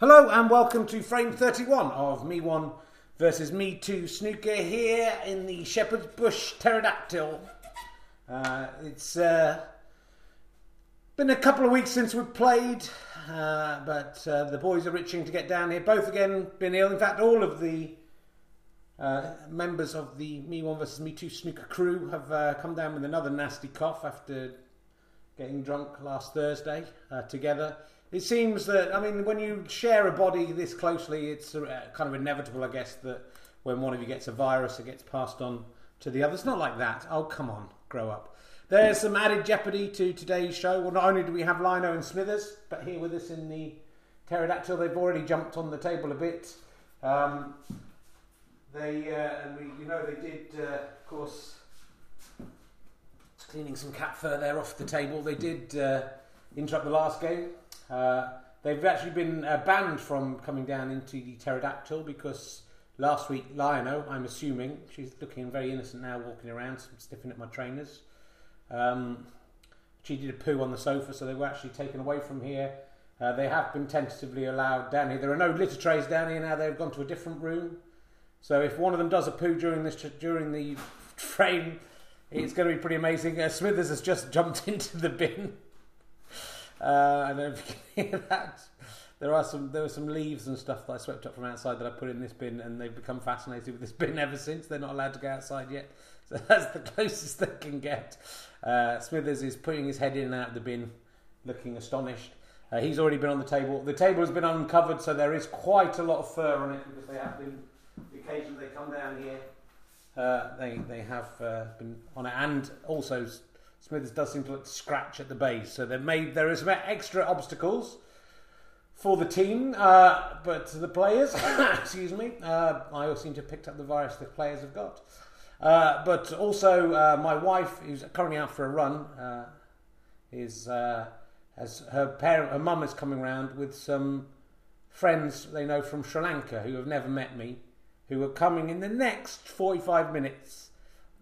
Hello and welcome to frame 31 of Me 1 versus Me 2 snooker here in the Shepherd's Bush Pterodactyl. Uh, it's uh, been a couple of weeks since we've played, uh, but uh, the boys are itching to get down here. Both again been ill. In fact, all of the uh, members of the Me 1 versus Me 2 snooker crew have uh, come down with another nasty cough after getting drunk last Thursday together. It seems that I mean, when you share a body this closely, it's uh, kind of inevitable, I guess, that when one of you gets a virus, it gets passed on to the other. It's not like that. Oh, come on, grow up. There's some added jeopardy to today's show. Well, not only do we have Lion-o and Smithers, but here with us in the pterodactyl, they've already jumped on the table a bit. Um, they uh, and we, you know, they did, uh, of course, cleaning some cat fur there off the table. They did uh, interrupt the last game. Uh, they've actually been uh, banned from coming down into the pterodactyl because last week Lion-o, I'm assuming, she's looking very innocent now, walking around, sniffing at my trainers. Um, she did a poo on the sofa, so they were actually taken away from here. Uh, they have been tentatively allowed down here. There are no litter trays down here now. They've gone to a different room. So if one of them does a poo during this during the frame, it's going to be pretty amazing. Uh, Smithers has just jumped into the bin. Uh, I don't know if you can hear that. There are some there were some leaves and stuff that I swept up from outside that I put in this bin, and they've become fascinated with this bin ever since. They're not allowed to go outside yet, so that's the closest they can get. Uh, Smithers is putting his head in and out of the bin, looking astonished. Uh, he's already been on the table. The table has been uncovered, so there is quite a lot of fur on it because they have been. Occasionally, they come down here, uh, they they have uh, been on it, and also Smithers does seem to scratch at the base, so there may there is some extra obstacles for the team, uh, but the players, excuse me, uh, I also seem to have picked up the virus the players have got. Uh, but also, uh, my wife, who's currently out for a run, uh, is uh, as her parent, her mum is coming round with some friends they know from Sri Lanka who have never met me, who are coming in the next forty-five minutes.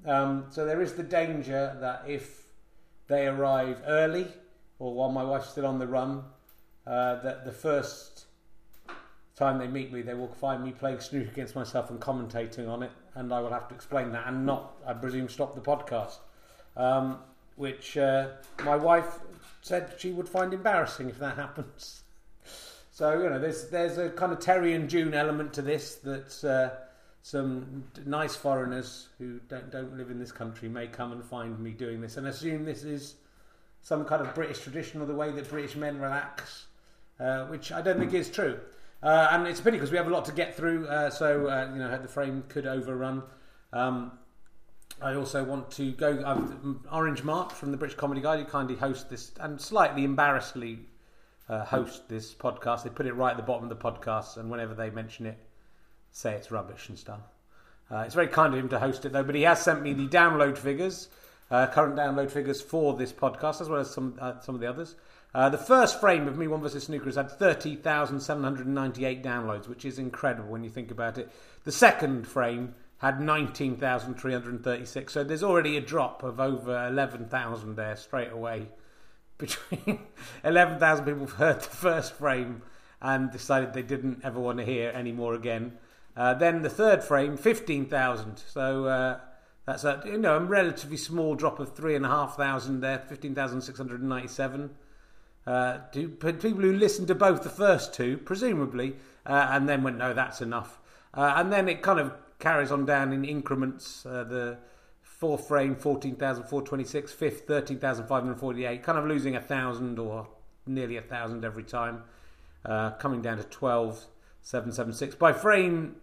Um, so there is the danger that if they arrive early, or while my wife's still on the run, uh, that the first time they meet me, they will find me playing snooker against myself and commentating on it, and I will have to explain that and not, I presume, stop the podcast. Um, which uh, my wife said she would find embarrassing if that happens. So you know, there's there's a kind of Terry and June element to this that uh, some nice foreigners who don't don't live in this country may come and find me doing this and assume this is some kind of British tradition or the way that British men relax, uh, which I don't think is true. Uh, and it's a pity because we have a lot to get through. Uh, so uh, you know the frame could overrun. Um, I also want to go. I've, Orange Mark from the British Comedy Guide, who kindly host this and slightly embarrassedly uh, host this podcast. They put it right at the bottom of the podcast, and whenever they mention it, say it's rubbish and stuff. Uh, it's very kind of him to host it though, but he has sent me the download figures, uh, current download figures for this podcast, as well as some uh, some of the others. Uh, the first frame of Me One vs Snooker has had thirty thousand seven hundred ninety eight downloads, which is incredible when you think about it. The second frame had nineteen thousand three hundred thirty six, so there's already a drop of over eleven thousand there straight away. Between eleven thousand people have heard the first frame and decided they didn't ever want to hear any more again. Uh, then the third frame, 15,000. So uh, that's a you know a relatively small drop of 3,500 there, 15,697. Uh, to people who listened to both the first two, presumably, uh, and then went, no, that's enough. Uh, and then it kind of carries on down in increments. The fourth frame, 14,426, fifth, 13,548, kind of losing a thousand or nearly a thousand every time, coming down to 12. 776. By frame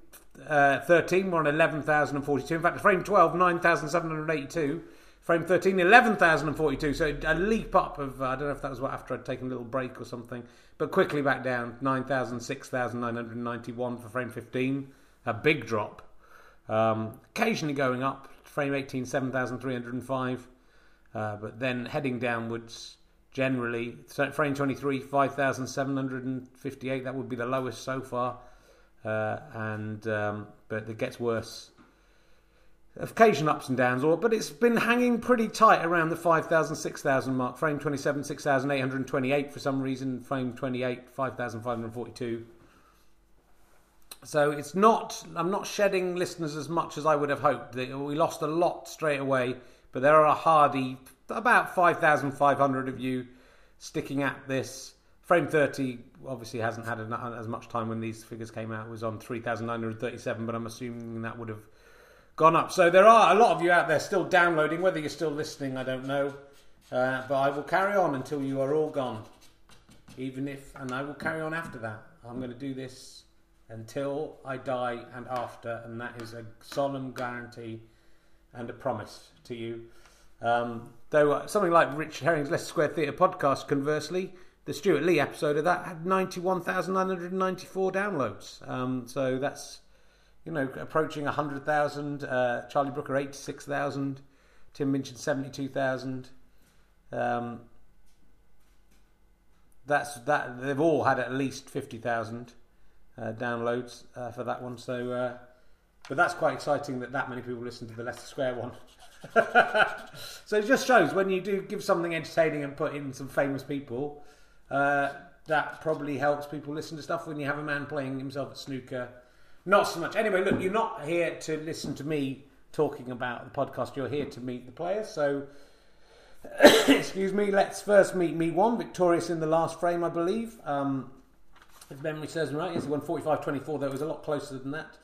uh, 13, we're on 11,042. In fact, frame 12, 9,782. Frame 13, 11,042. So a leap up of, I don't know if that was what after I'd taken a little break or something, but quickly back down, 9,000, 6,991 for frame 15. A big drop. Um, occasionally going up, frame 18, 7,305. Uh, but then heading downwards, generally. frame 23, 5,758. That would be the lowest so far. Uh, and um, But it gets worse. Occasion ups and downs, or but it's been hanging pretty tight around the 5,000, 6,000 mark. Frame 27, 6,828 for some reason. Frame 28, 5,542. so it's not. I'm not shedding listeners as much as I would have hoped. We lost a lot straight away, but there are a hardy about 5,500 of you sticking at this. Frame 30 obviously hasn't had as much time when these figures came out. It was on 3,937, but I'm assuming that would have gone up. So there are a lot of you out there still downloading. Whether you're still listening, I don't know. Uh, but I will carry on until you are all gone. Even if, and I will carry on after that. I'm going to do this until I die and after, and that is a solemn guarantee and a promise to you. Um, though something like Richard Herring's Leicester Square Theatre podcast, conversely, the Stewart Lee episode of that had 91,994 downloads. Um, so that's, you know, approaching 100,000. Uh, Charlie Brooker, 86,000. Tim Minchin, 72,000. Um, that's that. They've all had at least 50,000 uh, downloads uh, for that one. So, uh, but that's quite exciting that that many people listen to the Leicester Square one. so it just shows when you do give something entertaining and put in some famous people, uh, that probably helps people listen to stuff. When you have a man playing himself at snooker, not so much. Anyway, look, you're not here to listen to me talking about the podcast. You're here to meet the players. So. excuse me. Let's first meet me one victorious in the last frame, I believe. Um, if memory serves me right, yes, he won 45-24. That was a lot closer than that.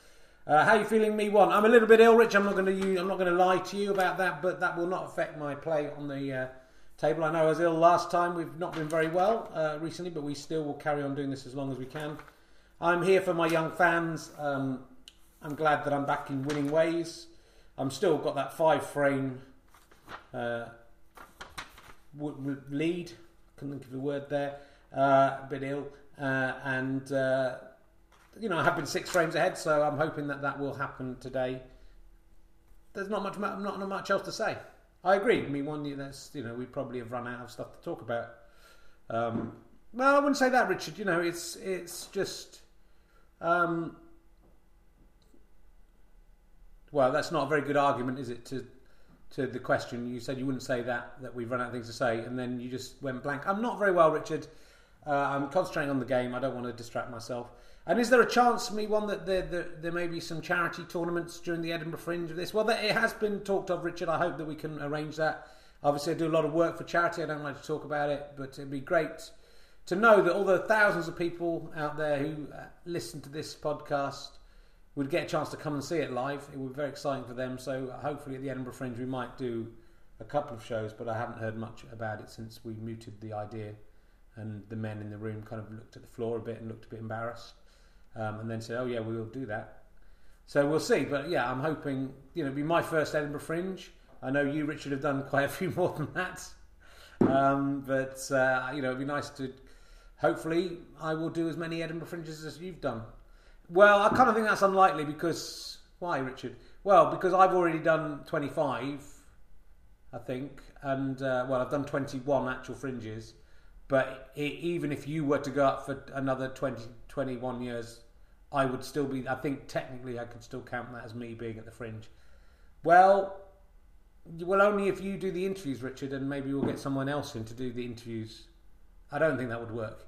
Uh, how you feeling, me one? I'm a little bit ill, Rich. I'm not going to I'm not going to lie to you about that, but that will not affect my play on the uh, table. I know I was ill last time. We've not been very well uh, recently, but we still will carry on doing this as long as we can. I'm here for my young fans. Um, I'm glad that I'm back in winning ways. I'm still got that five frame uh, w- w- lead. Couldn't think of the word there. Uh, a bit ill, uh, and you know, I have been six frames ahead, so I'm hoping that that will happen today. There's not much, not, much else to say. I agree. I mean, one, that's you know, we probably have run out of stuff to talk about. Um, well, I wouldn't say that, Richard. You know, it's it's just. Um, well, that's not a very good argument, is it? To to the question you said you wouldn't say that that we've run out of things to say, and then you just went blank. I'm not very well, Richard. Uh, I'm concentrating on the game. I don't want to distract myself. And is there a chance, me one, that there, there, there, may be some charity tournaments during the Edinburgh Fringe of this? Well, it has been talked of, Richard. I hope that we can arrange that. Obviously, I do a lot of work for charity. I don't like to talk about it, but it'd be great to know that all the thousands of people out there who uh, listen to this podcast would get a chance to come and see it live. It would be very exciting for them. So hopefully, at the Edinburgh Fringe, we might do a couple of shows, but I haven't heard much about it since we mooted the idea, and the men in the room kind of looked at the floor a bit and looked a bit embarrassed um, and then said, "Oh yeah, we will do that." So we'll see. But yeah, I'm hoping you know it'll be my first Edinburgh Fringe. I know you, Richard, have done quite a few more than that. Um, but uh, you know, it'd be nice to. Hopefully, I will do as many Edinburgh Fringes as you've done. Well, I kind of think that's unlikely because why, Richard? Well, because I've already done 25, I think, and uh, well, I've done 21 actual fringes. But it, even if you were to go up for another 20, 21 years, I would still be. I think technically I could still count that as me being at the fringe. Well, well, only if you do the interviews, Richard, and maybe we'll get someone else in to do the interviews. I don't think that would work.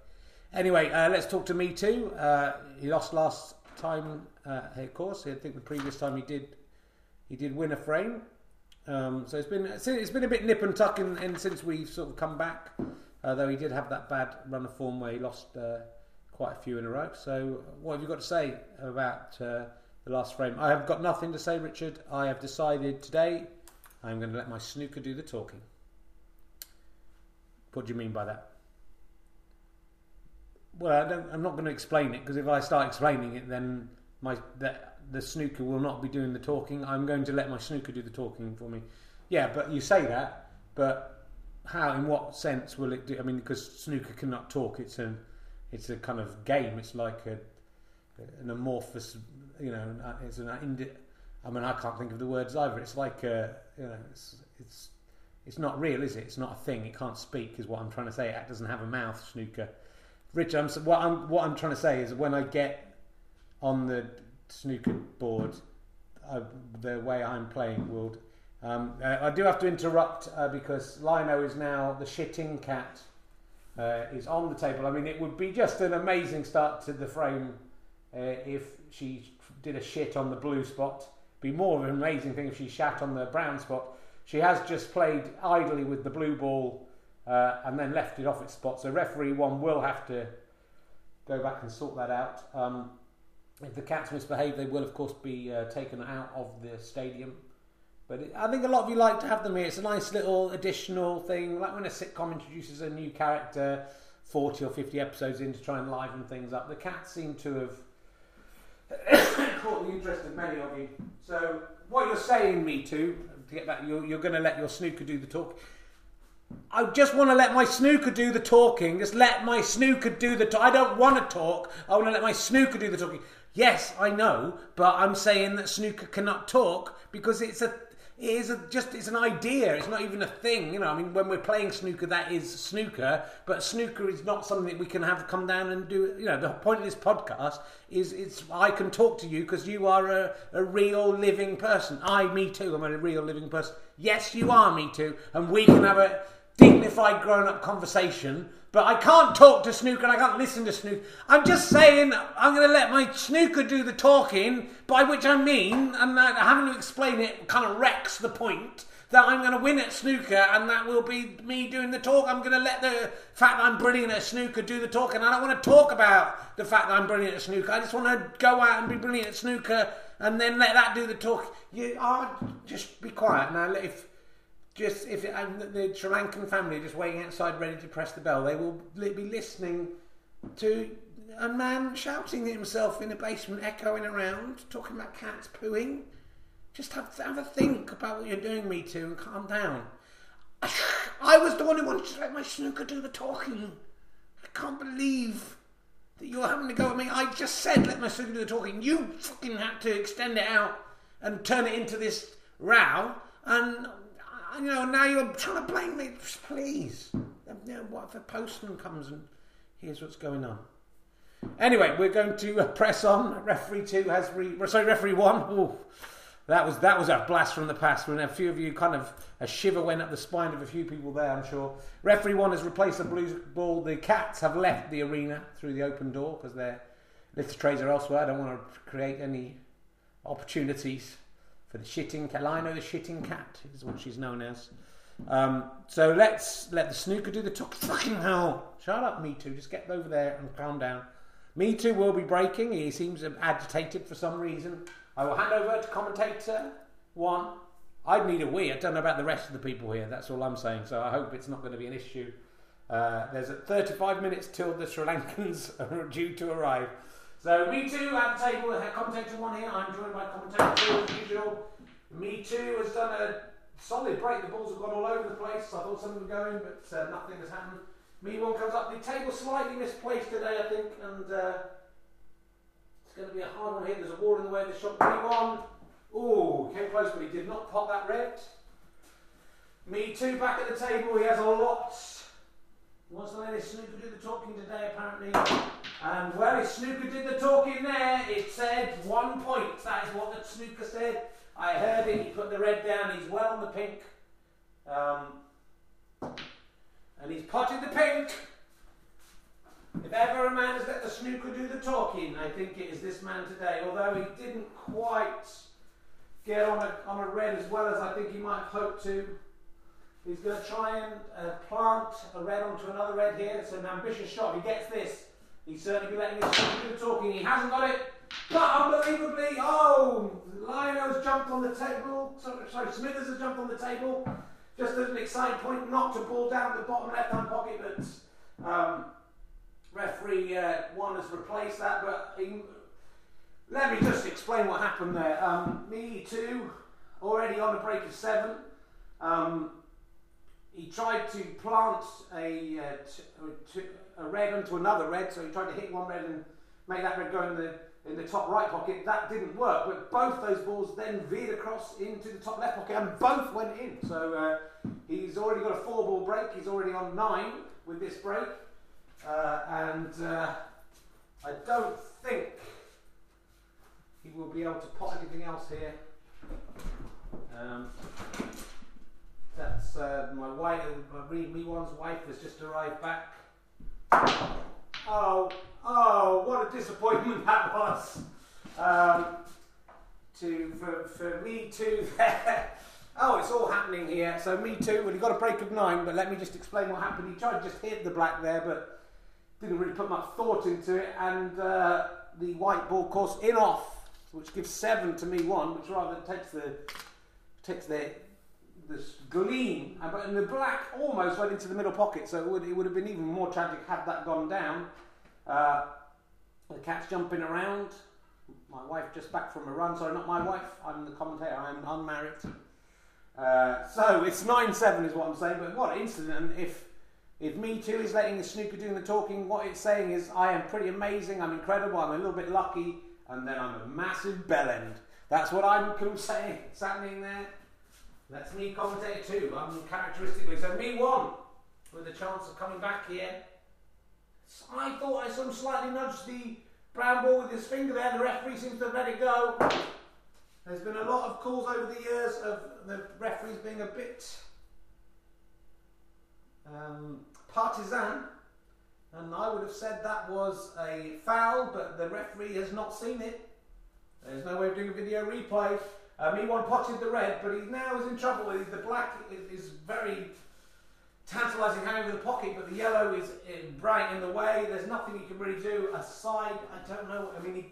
Anyway, uh, let's talk to me too. Uh, he lost last time, uh, of course. I think the previous time he did, he did win a frame. Um, so it's been it's been a bit nip and tuck in, in since we've sort of come back. Although he did have that bad run of form where he lost uh, quite a few in a row. So, what have you got to say about uh, the last frame? I have got nothing to say, Richard. I have decided today I'm going to let my snooker do the talking. What do you mean by that? Well, I am not going to explain it because if I start explaining it, then my the, the snooker will not be doing the talking. I'm going to let my snooker do the talking for me. Yeah, but you say that, but how? In what sense will it do? I mean, because snooker cannot talk. It's an it's a kind of game. It's like a, an amorphous, you know, uh, it's an uh, indi- I mean, I can't think of the words either. It's like a, you know, it's, it's it's not real, is it? It's not a thing. It can't speak, is what I'm trying to say. It doesn't have a mouth, snooker. Rich, I'm, what I'm what I'm trying to say is when I get on the snooker board, I, the way I'm playing will. Um, I do have to interrupt uh, because Lion-o is now the shitting cat uh, is on the table. I mean, it would be just an amazing start to the frame uh, if she did a shit on the blue spot. Be more of an amazing thing if she shat on the brown spot. She has just played idly with the blue ball uh, and then left it off its spot. So referee one will have to go back and sort that out. Um, if the cats misbehave, they will of course be uh, taken out of the stadium. But it, I think a lot of you like to have them here. It's a nice little additional thing, like when a sitcom introduces a new character, forty or fifty episodes in to try and liven things up. The cats seem to have caught the interest of many of you. So what you're saying, me too, to get back, you're, you're going to let your snooker do the talk. I just want to let my snooker do the talking. Just let my snooker do the talk. I don't want to talk. I want to let my snooker do the talking. Yes, I know, but I'm saying that snooker cannot talk because it's a it is a, just it's an idea. It's not even a thing. You know, I mean, when we're playing snooker, that is snooker. But snooker is not something that we can have come down and do. You know, the point of this podcast is it's I can talk to you because you are a, a real living person. I, me too. I'm a real living person. Yes, you are me too, and we can have a dignified, grown-up conversation but I can't talk to snooker and I can't listen to snooker. I'm just saying I'm going to let my snooker do the talking, by which I mean, and having to explain it kind of wrecks the point that I'm going to win at snooker and that will be me doing the talk. I'm going to let the fact that I'm brilliant at snooker do the talking. I don't want to talk about the fact that I'm brilliant at snooker. I just want to go out and be brilliant at snooker and then let that do the talk. You are just be quiet now. If just if the Sri Lankan family are just waiting outside, ready to press the bell, they will be listening to a man shouting at himself in a basement, echoing around, talking about cats pooing. Just have, have a think about what you're doing, me too, and calm down. I was the one who wanted to let my snooker do the talking. I can't believe that you're having to go at me. I just said let my snooker do the talking. You fucking had to extend it out and turn it into this row. And you know, now you're trying to blame me. Please. You know, what if a postman comes and hears what's going on? Anyway, we're going to uh, press on. Referee two has re- sorry, referee one. Ooh, that was that was a blast from the past. When a few of you kind of a shiver went up the spine of a few people there. I'm sure. Referee one has replaced the blue ball. The cats have left the arena through the open door because their litter trays are elsewhere. I don't want to create any opportunities for the shitting cat. Lion-o the shitting cat is what she's known as. Um, so let's let the snooker do the talk. Fucking hell! Shut up, me too. Just get over there and calm down. Me too will be breaking. He seems agitated for some reason. I will hand over to commentator one. I'd need a wee. I don't know about the rest of the people here. That's all I'm saying. So I hope it's not going to be an issue. Uh, there's 35 minutes till the Sri Lankans are due to arrive. So me too at the table, commentator one here. I'm joined by commentator two as usual. Me too has done a solid break. The balls have gone all over the place. I thought something was going, but uh, nothing has happened. Me one comes up. The table slightly misplaced today, I think, and uh, it's going to be a hard one here. There's a wall in the way of the shot. Me one. Ooh, came close, but he did not pop that red. Me too back at the table. He has a lot What's the latest Snooker did the talking today, apparently. And well, if Snooker did the talking there, it said one point. That is what the Snooker said. I heard it. He put the red down. He's well on the pink. Um, and he's potted the pink. If ever a man has let the snooker do the talking, I think it is this man today. Although he didn't quite get on a, on a red as well as I think he might have hoped to. He's going to try and uh, plant a red onto another red here. It's an ambitious shot. He gets this, he's certainly be letting his do talking. He hasn't got it. But unbelievably, oh, Lion-o's jumped on the table. Sorry, sorry, Smithers has jumped on the table. Just as an exciting point, not to ball down the bottom left-hand pocket, but um, referee uh, one has replaced that. But he, let me just explain what happened there. Um, me too, already on a break of seven. Um, he tried to plant a, uh, red onto another red, so he tried to hit one red and make that red go in the in the top right pocket. That didn't work, but both those balls then veered across into the top left pocket and both went in. So uh, he's already got a four ball break. He's already on nine with this break, uh, and uh, I don't think he will be able to pot anything else here. Um, that's uh, my wife, my me one's wife has just arrived back. Oh, oh, what a disappointment that was. Um, to for, for me too there. Oh, it's all happening here. So me too. Well, he got a break of nine, but let me just explain what happened. He tried to just hit the black there, but didn't really put much thought into it, and uh, the white ball course in off, which gives seven to me one, which rather takes the takes the this gleam, and the black almost went into the middle pocket, so it would, it would have been even more tragic had that gone down. Uh, the cat's jumping around. My wife just back from a run. Sorry, not my wife. I'm the commentator. I'm unmarried. Uh, so it's nine seven is what I'm saying. But what an incident! And if if me too is letting the snooker doing the talking, what it's saying is I am pretty amazing. I'm incredible. I'm a little bit lucky, and then I'm a massive bell end. That's what I'm saying. It's happening there. That's me commentator too. I'm characteristically so me one with a chance of coming back here. I thought I him slightly nudged the brown ball with his finger there. The referee seems to have let it go. There's been a lot of calls over the years of the referees being a bit um, partisan, and I would have said that was a foul, but the referee has not seen it. There's no way of doing a video replay. Um, he one potted the red, but he now is in trouble. The black is, is very tantalising hanging over the pocket, but the yellow is bright in the way. There's nothing he can really do aside. I don't know. I mean, he,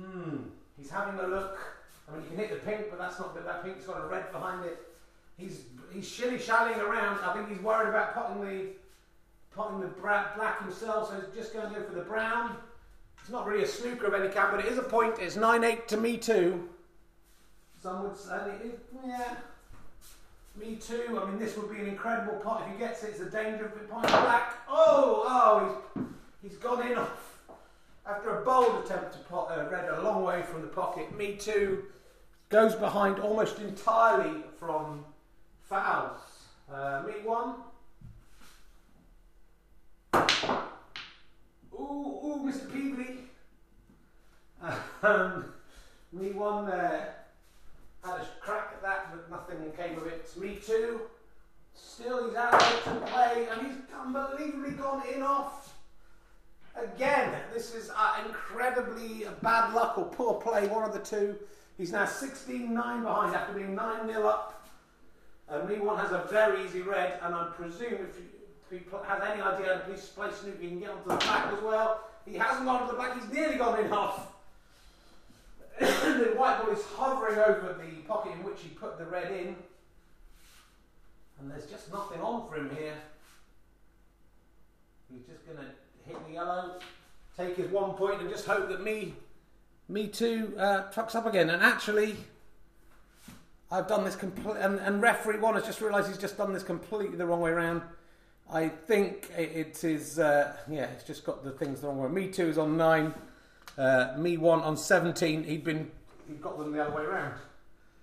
hmm, he's having a look. I mean, you can hit the pink, but that's not good. That pink's got a red behind it. He's he's shilly shallying around. I think he's worried about potting the potting the black himself, so he's just going to go for the brown. It's not really a snooker of any kind, but it is a point. It's nine eight to me too. Some would say, yeah, me too. I mean, this would be an incredible pot. If he gets it, it's a danger of it black. Oh, oh, he's, he's gone in off. After a bold attempt to pot uh, red a long way from the pocket, me too goes behind almost entirely from fouls. Uh, me one. Ooh, ooh, Mr. Peevely. Um, me one there. Had a crack at that, but nothing came of it. Me too. Still, he's out to play, and he's unbelievably gone in off. Again, this is uh, incredibly bad luck or poor play, one of the two. He's now 16 9 behind after being 9 0 up. And me one has a very easy red, and I presume if you, if he has any idea how to play snooker, he can get onto the black as well. He hasn't gone to the black, he's nearly gone in off. the white ball is hovering over the pocket in which he put the red in. And there's just nothing on for him here. He's just going to hit the yellow, take his one point, and just hope that me, me too, uh, up again. And actually, I've done this completely, and, and, referee one has just realised he's just done this completely the wrong way around. I think it, it is, uh, yeah, it's just got the things the wrong way. Me too is on nine. Uh, me one on 17, he'd been he'd got them the other way around.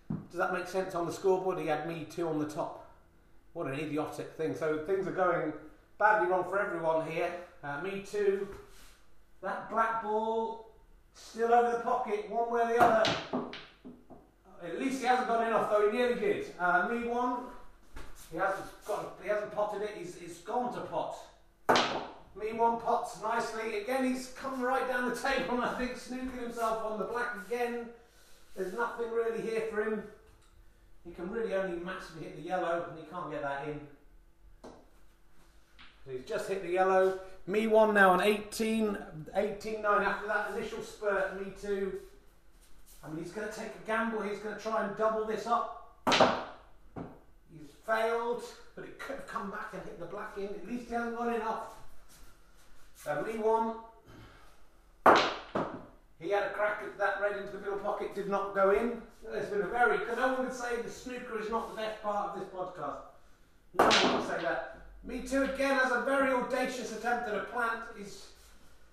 Does that make sense? On the scoreboard, he had me two on the top. What an idiotic thing. So things are going badly wrong for everyone here. Uh, me too. That black ball still over the pocket, one way or the other. At least he hasn't gone in off, though he nearly did. Uh, me one. He hasn't got. He hasn't potted it. He's, he's gone to pot. Me one pots nicely. Again, he's come right down the table and I think snooking himself on the black again. There's nothing really here for him. He can really only massively hit the yellow and he can't get that in. So he's just hit the yellow. Me one now on 18, 18 9 after that initial spurt. Me two. I mean, he's going to take a gamble. He's going to try and double this up. He's failed, but it could have come back and hit the black in. At least he hasn't got enough. Family one. He had a crack at that red into the middle pocket, did not go in. There's been a very, because no one would say the snooker is not the best part of this podcast. No one would say that. Me too again has a very audacious attempt at a plant. He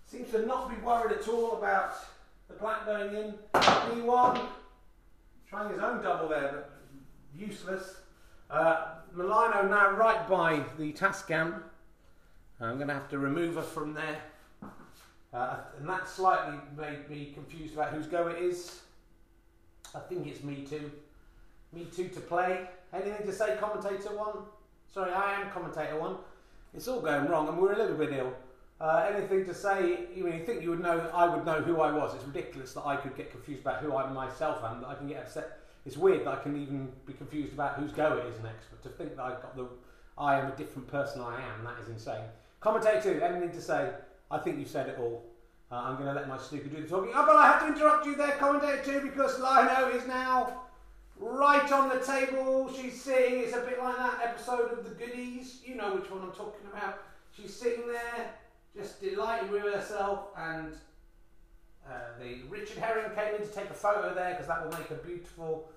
seems to not be worried at all about the plant going in. Me one, trying his own double there, but useless. Uh, Milano now right by the Tascam. I'm going to have to remove her from there. Uh, and that slightly made me confused about whose go it is. I think it's me too. Me too to play. Anything to say, commentator one? Sorry, I am commentator one. It's all going wrong, and we're a little bit ill. Uh, anything to say? You mean you think you would know? I would know who I was. It's ridiculous that I could get confused about who I myself am. That I can get upset. It's weird that I can even be confused about whose go it is next. But to think that I've got the, I am a different person I am. That is insane. Commentator, anything to say? I think you've said it all. Uh, I'm going to let my snooker do the talking. Oh, but I have to interrupt you there, commentator too, because Lion-o is now right on the table. She's sitting. It's a bit like that episode of The Goodies. You know which one I'm talking about. She's sitting there, just delighted with herself, and uh, the Richard Herring came in to take a photo there because that will make a beautiful,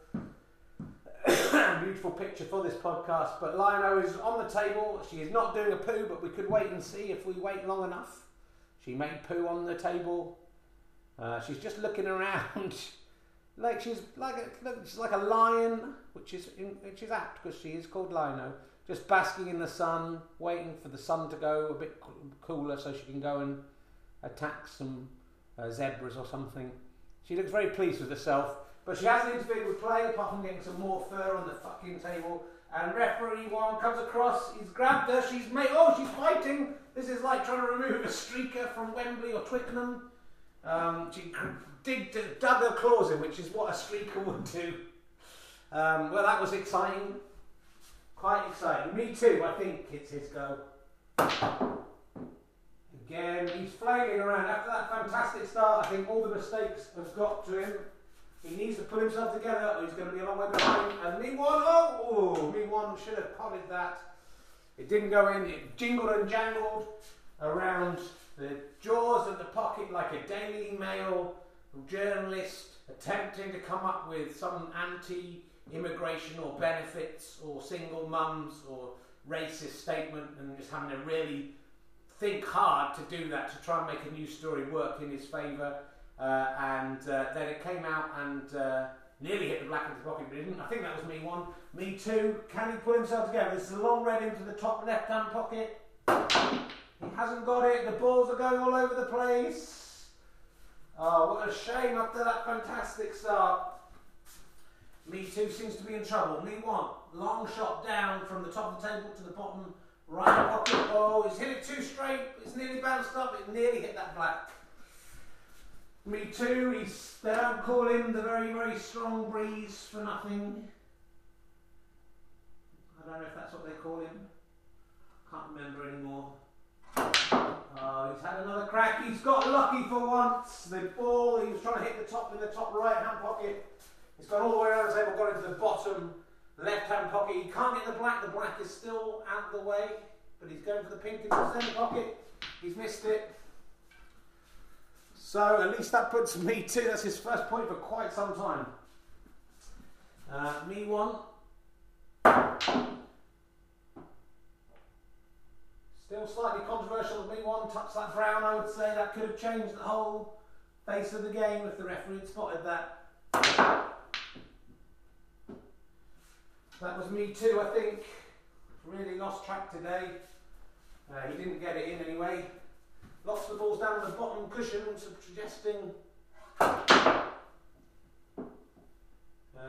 beautiful picture for this podcast. But Lion-o is on the table. She is not doing a poo, but we could wait and see if we wait long enough. She made poo on the table. Uh, she's just looking around. Like she's like a, she's like a lion, which is in, which is apt because she is called Lion-o, just basking in the sun, waiting for the sun to go a bit cooler so she can go and attack some uh, zebras or something. She looks very pleased with herself, but she hasn't interfered with play apart from getting some more fur on the fucking table. And referee one comes across, he's grabbed her, she's made, oh, she's fighting. This is like trying to remove a streaker from Wembley or Twickenham. Um, she dig, dug her claws in, which is what a streaker would do. Um, well, that was exciting. Quite exciting. Me too, I think it's his go. Again, he's flailing around. After that fantastic start, I think all the mistakes have got to him. He needs to pull himself together or he's going to be a long way behind. And me one, oh, me one should have potted that. It didn't go in, it jingled and jangled around the jaws of the pocket like a Daily Mail journalist attempting to come up with some anti immigration or benefits or single mums or racist statement and just having to really think hard to do that to try and make a news story work in his favour. Uh, and uh, then it came out and uh, nearly hit the black into the pocket, but didn't. I think that was me one. Me two. Can he pull himself together? This is a long red into the top left hand pocket. He hasn't got it. The balls are going all over the place. Oh, what a shame after that fantastic start. Me two seems to be in trouble. Me one. Long shot down from the top of the table to the bottom right pocket. Oh, he's hit it too straight. It's nearly bounced up. It nearly hit that black. Me too. He's they don't call him the very very strong breeze for nothing. I don't know if that's what they call him. Can't remember anymore. Oh, he's had another crack. He's got lucky for once. The ball, he was trying to hit the top in the top right hand pocket. He's gone all the way around the table, got into the bottom left hand pocket. He can't get the black. The black is still out of the way, but he's going for the pink in the centre pocket. He's missed it. So at least that puts me two. That's his first point for quite some time. Uh, me one. Still slightly controversial me one. Touch that brown, I would say that could have changed the whole face of the game if the referee had spotted that. That was me too, I think. Really lost track today. Uh, he didn't get it in anyway. Lost the balls down the bottom cushion, suggesting. Uh,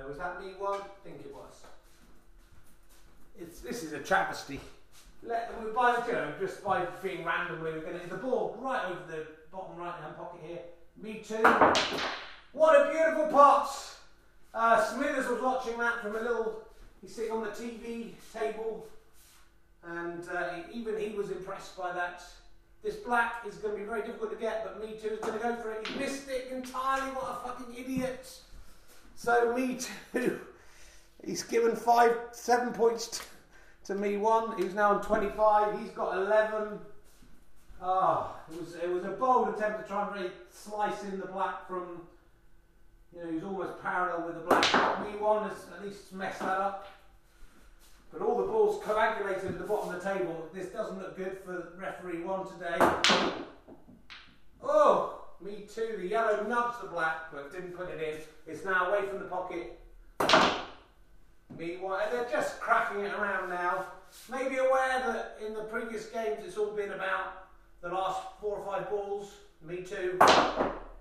was that me one? I think it was. It's, this is a travesty let them by you know, just by being randomly we're going to the ball right over the bottom right hand pocket here. Me too. What a beautiful pot! Uh, Smithers was watching that from a little. He's sitting on the TV table, and uh, even he was impressed by that. This black is going to be very difficult to get, but Me Too is going to go for it. He missed it entirely. What a fucking idiot! So Me Too, he's given five, seven points to me one. He's now on 25. He's got 11. Ah, oh, it was it was a bold attempt to try and really slice in the black from. You know, he's almost parallel with the black. Me one has at least messed that up. But all the balls coagulated at the bottom of the table. This doesn't look good for referee one today. Oh, me too. The yellow nubs the black, but didn't put it in. It's now away from the pocket me one, they're just cracking it around now. Maybe aware that in the previous games it's all been about the last four or five balls. Me too.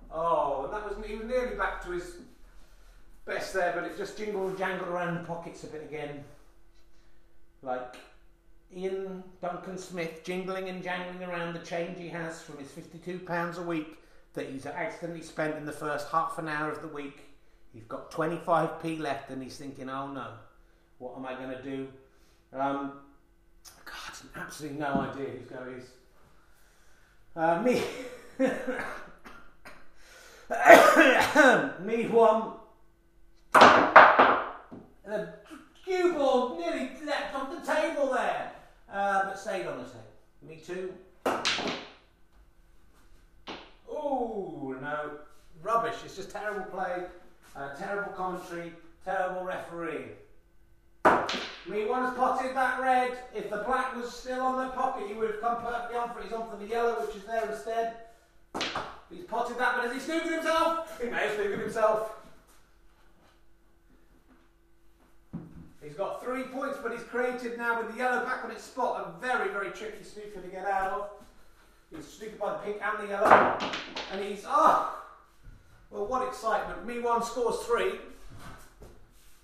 Oh, and that was he was nearly back to his best there, but it just jingled and jangled around the pockets a bit again. Like Iain Duncan Smith jingling and jangling around the change he has from his £52 a week that he's accidentally spent in the first half an hour of the week. He's got 25p left and he's thinking, oh no, what am I going to do? Um, God, absolutely no idea who's going to uh, me. me one. Cue ball nearly leapt off the table there, uh, but stayed on the table. Me too. Oh no, rubbish! It's just terrible play, uh, terrible commentary, terrible referee. Me one has potted that red. If the black was still on the pocket, he would have come perfectly on for it. He's on for the yellow, which is there instead. He's potted that, but has he snookered himself? He may have snookered himself. He's got three points, but he's created now with the yellow back on its spot a very, very tricky snooker to get out of. He's snookered by the pink and the yellow. And he's, ah! Well, what excitement. Me one scores three.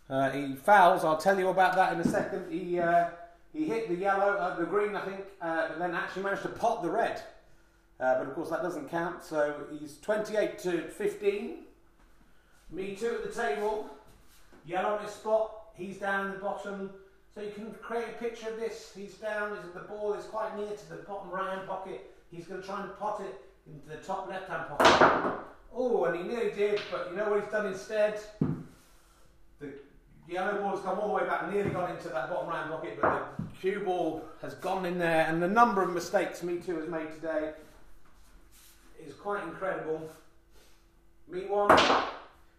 Uh, he fouls. I'll tell you about that in a second. He uh, he hit the yellow, uh, the green, I think, uh, and then actually managed to pot the red. Uh, but of course, that doesn't count. So he's 28 to 15. Me too at the table. Yellow on his spot. He's down in the bottom. So you can create a picture of this. He's down. The ball is quite near to the bottom right hand pocket. He's going to try and pot it into the top left hand pocket. Oh, and he nearly did, but you know what he's done instead? The yellow ball has come all the way back, nearly gone into that bottom right hand pocket, but the cue ball has gone in there, and the number of mistakes Me Too has made today is quite incredible. Me one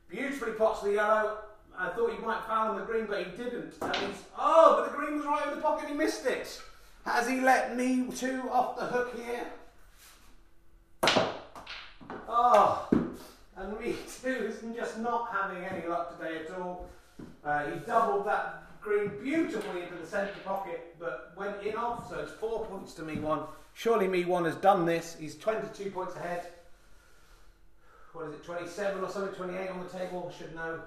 beautifully pots the yellow. I thought he might foul on the green, but he didn't. Oh, but the green was right in the pocket, he missed it. Has he let me two off the hook here? Oh, and me too is just not having any luck today at all. Uh, he doubled that green beautifully into the centre pocket, but went in off, so it's four points to me one. Surely me one has done this. He's 22 points ahead. What is it, 27 or something, 28 on the table, should know.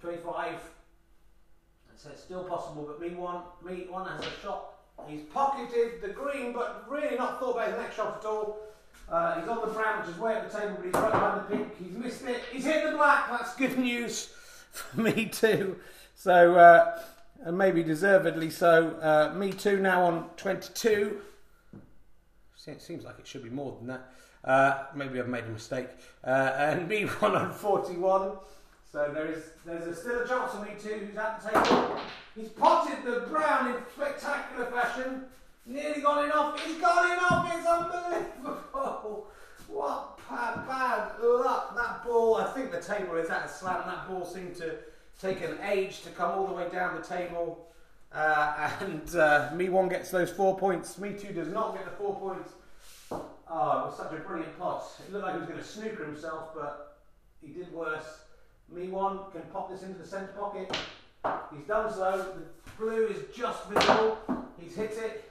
25. And So it's still possible, but me one, me one has a shot. He's pocketed the green, but really not thought about his next shot at all. Uh, he's on the brown, which is way up the table, but he's right behind the pink. He's missed it. He's hit the black. That's good news for me too. So, uh, and maybe deservedly so. Uh, me too now on 22. It seems like it should be more than that. Uh, maybe I've made a mistake. Uh, and me one on 41. So there is there's a, still a chance for me too. Who's at the table? He's potted the brown in spectacular fashion. Nearly gone in off. He's gone in off. It's unbelievable. What bad luck. That ball, I think the table is at a slant. That ball seemed to take an age to come all the way down the table. Uh, and uh, Me One gets those four points. Me Two does not get the four points. Oh, it was such a brilliant pot. It looked like he was going to snooker himself, but he did worse. Me One can pop this into the centre pocket. He's done so. The blue is just visible. He's hit it.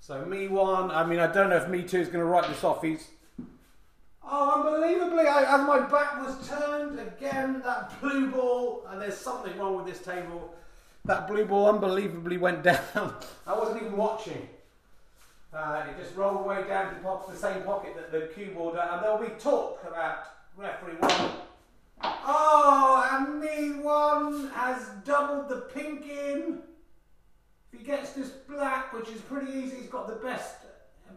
So me one. I mean, I don't know if me two is going to write this off. He's oh, unbelievably! I, as my back was turned again, that blue ball, and there's something wrong with this table. That blue ball unbelievably went down. I wasn't even watching. Uh, it just rolled way down to pop the same pocket that the cue ball and there'll be talk about referee one. Oh, and me one has doubled the pink in. If he gets this black, which is pretty easy, he's got the best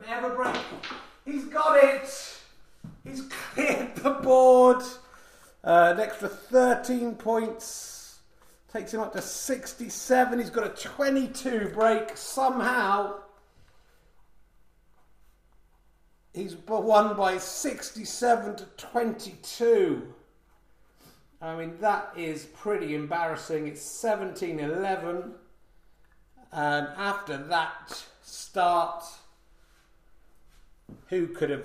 ever break. He's got it. He's cleared the board. Uh, an extra 13 points. Takes him up to 67. He's got a 22 break. Somehow, he's won by 67 to 22. I mean, that is pretty embarrassing. It's 17 11. And after that start, who could have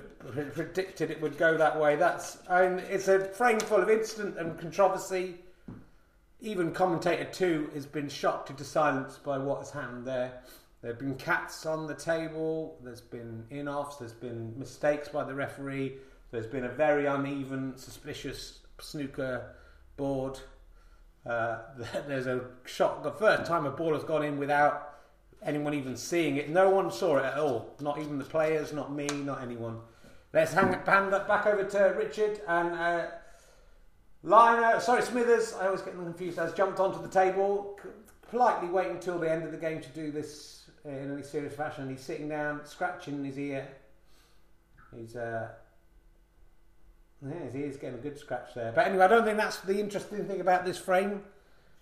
predicted it would go that way? That's mean, it's a frame full of incident and controversy. Even commentator two has been shocked into silence by what has happened there. There have been cats on the table. There's been in-offs. There's been mistakes by the referee. There's been a very uneven, suspicious snooker board. Uh, there's a shot, the first time a ball has gone in without anyone even seeing it. No one saw it at all. Not even the players, not me, not anyone. Let's hang, hand that back over to Richard and uh, Lion-o. Sorry, Smithers. I always get them confused. Has jumped onto the table, politely waiting until the end of the game to do this in any serious fashion. He's sitting down, scratching his ear. He's uh, yeah, he is getting a good scratch there. But anyway, I don't think that's the interesting thing about this frame.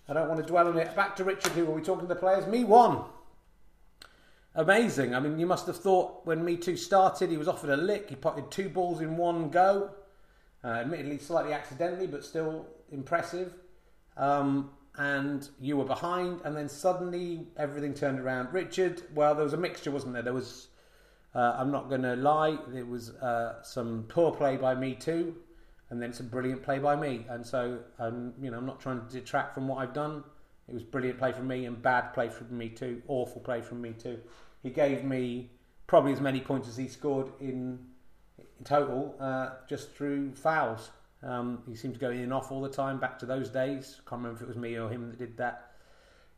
I don't want to dwell on it. Back to Richard, who were we talking to the players? Me one. Amazing. I mean, you must have thought when Me Too started, he was offered a lick. He potted two balls in one go. Uh, admittedly, slightly accidentally, but still impressive. Um, and you were behind, and then suddenly everything turned around. Richard, well, there was a mixture, wasn't there? There was uh, I'm not going to lie, there was uh, some poor play by me too, and then some brilliant play by me. And so, um, you know, I'm not trying to detract from what I've done. It was brilliant play from me and bad play from me too, awful play from me too. He gave me probably as many points as he scored in, in total uh, just through fouls. Um, he seemed to go in and off all the time, back to those days. Can't remember if it was me or him that did that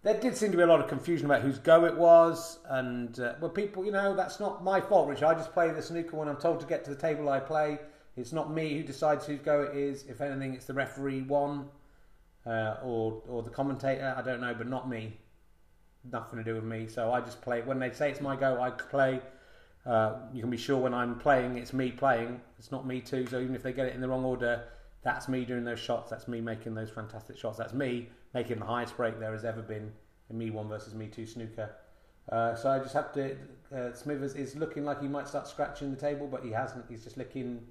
there did seem to be a lot of confusion about whose go it was, and uh, well, people, you know, that's not my fault, Richard. I just play the snooker when I'm told to get to the table. I play. It's not me who decides whose go it is. If anything, it's the referee one, uh, or or the commentator. I don't know, but not me. Nothing to do with me. So I just play. When they say it's my go, I play. Uh, you can be sure when I'm playing, it's me playing. It's not me too. So even if they get it in the wrong order, that's me doing those shots. That's me making those fantastic shots. That's me making the highest break there has ever been in Me One versus Me Two snooker. Uh, so I just have to. Uh, Smithers is looking like he might start scratching the table, but he hasn't. He's just licking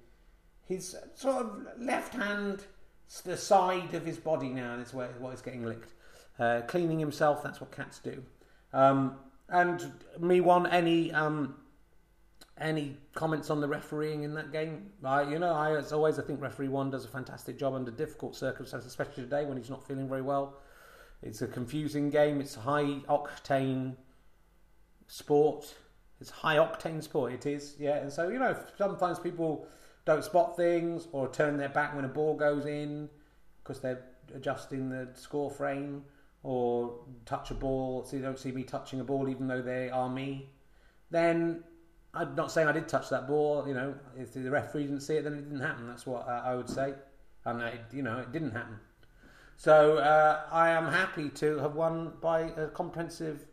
his sort of left hand, the side of his body now. That's where what is getting licked. Uh, cleaning himself. That's what cats do. Um, and me one any um, any comments on the refereeing in that game? I, you know, I, as always, I think referee one does a fantastic job under difficult circumstances, especially today when he's not feeling very well. It's a confusing game. It's high octane sport. It's high octane sport. It is, yeah. And so you know, sometimes people don't spot things or turn their back when a ball goes in because they're adjusting the score frame or touch a ball so you don't see me touching a ball even though they are me. Then I'm not saying I did touch that ball. You know, if the referee didn't see it, then it didn't happen. That's what I would say, and you know, it didn't happen. So uh, I am happy to have won by a comprehensive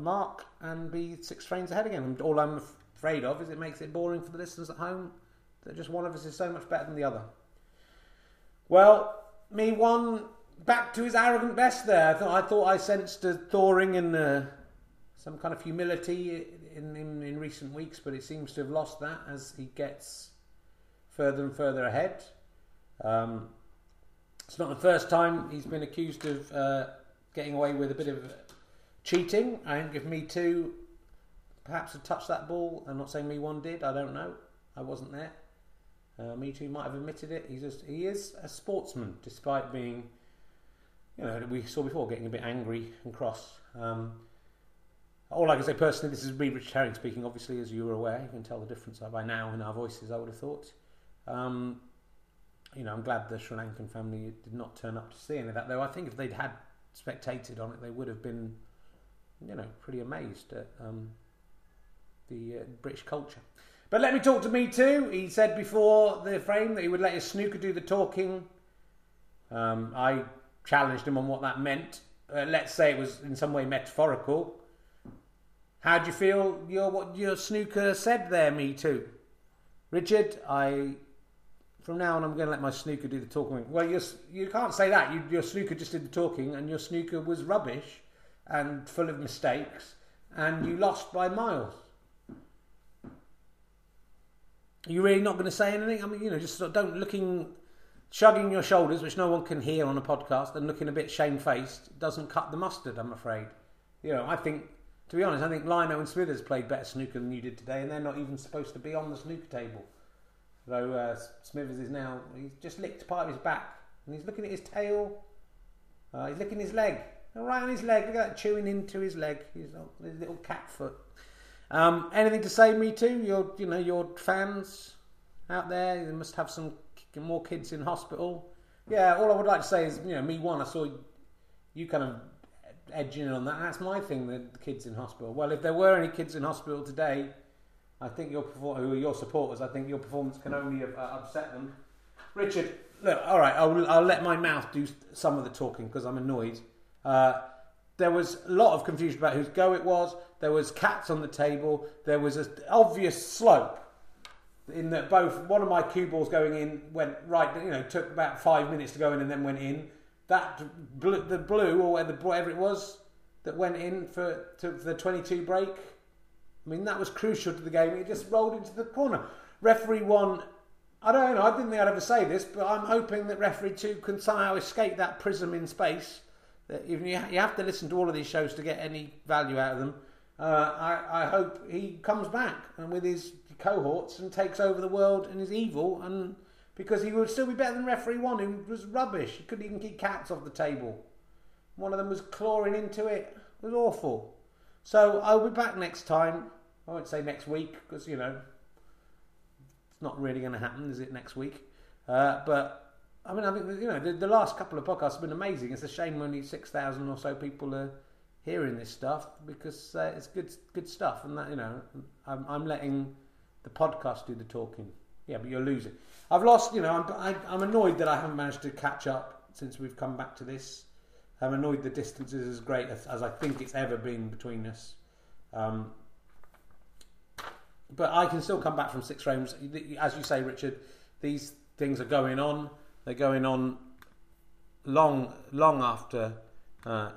mark and be six frames ahead again. All I'm afraid of is it makes it boring for the listeners at home that just one of us is so much better than the other. Well, me one back to his arrogant best there. I thought I, thought I sensed a thawing and uh, some kind of humility in, in, in recent weeks, but it seems to have lost that as he gets further and further ahead. Um, it's not the first time he's been accused of uh, getting away with a bit of cheating. I think if me too perhaps had touched that ball, I'm not saying me one did, I don't know. I wasn't there. Uh, me too might have admitted it. He's just, he is a sportsman, despite being, you know, we saw before getting a bit angry and cross. Um, all I can say personally, this is me, Richard Herring speaking. Obviously, as you are aware, you can tell the difference by now in our voices. I would have thought. Um, you know, I'm glad the Sri Lankan family did not turn up to see any of that. Though I think if they'd had spectated on it, they would have been, you know, pretty amazed at um, the uh, British culture. But let me talk to me too. He said before the frame that he would let his snooker do the talking. Um, I challenged him on what that meant. Uh, let's say it was in some way metaphorical. How do you feel your what your snooker said there, me too? Richard, I from now on I'm going to let my snooker do the talking. Well, you you can't say that. You, your snooker just did the talking, and your snooker was rubbish and full of mistakes, and you lost by miles. Are you really not going to say anything? I mean, you know, just sort of don't looking, shrugging your shoulders, which no one can hear on a podcast, and looking a bit shamefaced doesn't cut the mustard. I'm afraid. You know, I think to be honest, I think Lion-o and Smithers played better snooker than you did today, and they're not even supposed to be on the snooker table. Though uh, Smithers is now, he's just licked part of his back, and he's looking at his tail. Uh, he's licking his leg, right on his leg. Look at that, chewing into his leg. His, his little cat foot. Um, anything to say, me too? Your, you know, your fans out there. They must have some more kids in hospital. Yeah, all I would like to say is, you know, me one. I saw you kind of edging in on that. That's my thing. The, the kids in hospital. Well, if there were any kids in hospital today, I think your who are your supporters. I think your performance can only uh, upset them. Richard, look, all right. I'll, I'll let my mouth do some of the talking because I'm annoyed. Uh, there was a lot of confusion about whose go it was. There was cats on the table. There was an obvious slope in that both one of my cue balls going in went right. You know, took about five minutes to go in and then went in. That the blue or whatever it was that went in for, to, the 22 break. I mean, that was crucial to the game. It just rolled into the corner. Referee one. I don't know. I didn't think I'd ever say this, but I'm hoping that referee two can somehow escape that prism in space. That even you, you have to listen to all of these shows to get any value out of them. Uh, I, I hope he comes back and with his cohorts and takes over the world and is evil and because he would still be better than referee one who was rubbish. He couldn't even keep cats off the table. One of them was clawing into it. It was awful. So I'll be back next time. I won't say next week because you know it's not really going to happen, is it? Next week, uh, but I mean, I think you know the, the, last couple of podcasts have been amazing. It's a shame only six thousand or so people are hearing this stuff because uh, it's good good stuff, and that you know I'm, I'm letting the podcast do the talking. Yeah, but you're losing. I've lost. You know, I'm I, i am annoyed that I haven't managed to catch up since we've come back to this. I'm annoyed the distance is as great as, as I think it's ever been between us. Um, but I can still come back from six frames. As you say, Richard, these things are going on. They're going on long, long after uh,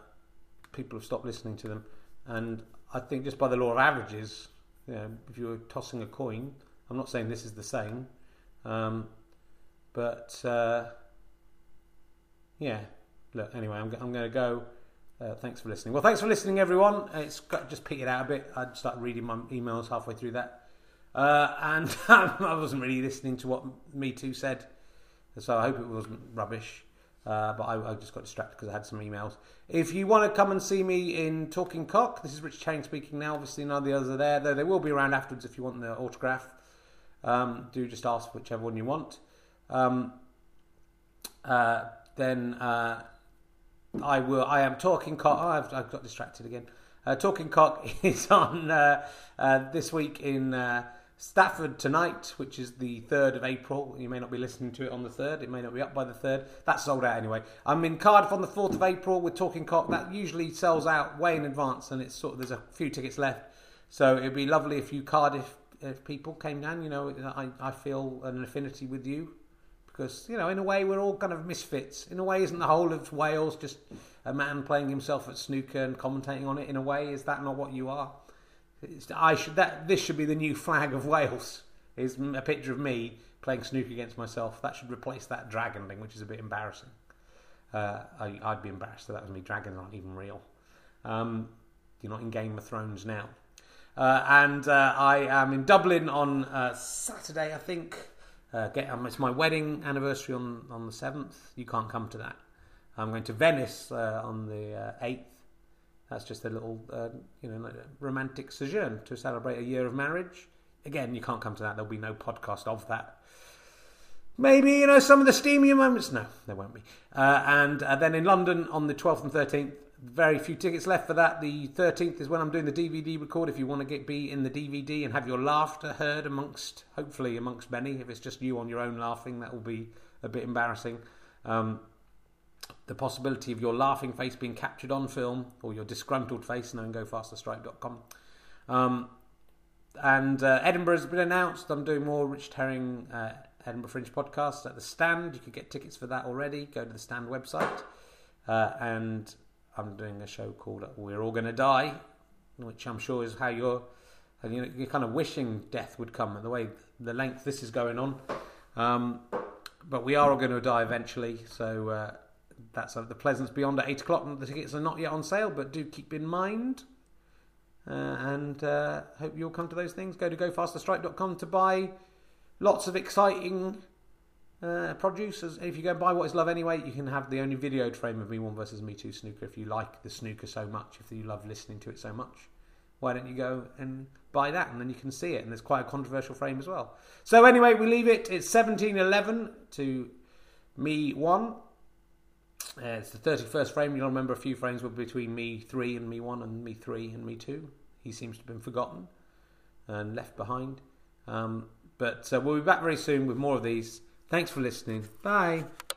people have stopped listening to them. And I think just by the law of averages, if you were tossing a coin, I'm not saying this is the same, um, but uh, yeah, look, anyway, I'm, I'm going to go. Uh, thanks for listening. Well, thanks for listening, everyone. It's got, just petered out a bit. I started reading my emails halfway through that, uh, and I wasn't really listening to what Me Too said, so I hope it wasn't rubbish. Uh, but I, I, just got distracted because I had some emails. If you want to come and see me in Talking Cock, this is Rich Chain speaking now. Obviously, none of the others are there, though they will be around afterwards if you want the autograph. Um, do just ask whichever one you want. Um, uh, then uh, I will. I am talking cock. Oh, I've, I've got distracted again. Uh, talking cock is on uh, uh, this week in Stafford tonight, which is the third of April. You may not be listening to it on the third. It may not be up by the third. That's sold out anyway. I'm in Cardiff on the fourth of April with Talking Cock. That usually sells out way in advance, and it's sort of there's a few tickets left. So it'd be lovely if you Cardiff if people came down. You know, I I feel an affinity with you because you know in a way we're all kind of misfits. In a way, isn't the whole of Wales just a man playing himself at snooker and commentating on it? In a way, is that not what you are? It's, I should that this should be the new flag of Wales. Is a picture of me playing snooker against myself. That should replace that dragon thing, which is a bit embarrassing. Uh, I, would be embarrassed if that was me. Dragons aren't even real. Um, you're not in Game of Thrones now. Uh, and uh, I am in Dublin on uh, Saturday, I think. Uh, get, um, it's my wedding anniversary on, on the 7th. You can't come to that. I'm going to Venice uh, on the 8th. That's just a little, uh, you know, romantic sojourn to celebrate a year of marriage. Again, you can't come to that. There'll be no podcast of that. Maybe, you know, some of the steamier moments. No, there won't be. Uh, and uh, then in London on the 12th and 13th, very few tickets left for that. The 13th is when I'm doing the DVD record. If you want to get be in the DVD and have your laughter heard amongst, hopefully amongst many. If it's just you on your own laughing, that will be a bit embarrassing. Um, the possibility of your laughing face being captured on film or your disgruntled face, knowing gofasterstripe.com. Um, and uh, Edinburgh has been announced. I'm doing more Rich Herring uh, Edinburgh Fringe podcasts at the stand. You could get tickets for that already. Go to the stand website. Uh, and I'm doing a show called We're All Gonna Die, which I'm sure is how you're, you know, you're kind of wishing death would come, the way the length this is going on. Um, but we are all going to die eventually, so uh, that's at the Pleasance Beyond at 8 o'clock. The tickets are not yet on sale, but do keep in mind. Uh, and uh, hope you'll come to those things. Go to gofasterstripe.com to buy lots of exciting uh, producers. If you go and buy What Is Love Anyway, you can have the only videoed frame of Me One versus Me Two snooker if you like the snooker so much, if you love listening to it so much. Why don't you go and buy that and then you can see it? And there's quite a controversial frame as well. So, anyway, we leave it. It's 1711 to Me One. Uh, it's the 31st frame. You'll remember a few frames were between me 3 and me 1 and me 3 and me 2. He seems to have been forgotten and left behind. Um, but uh, we'll be back very soon with more of these. Thanks for listening. Bye.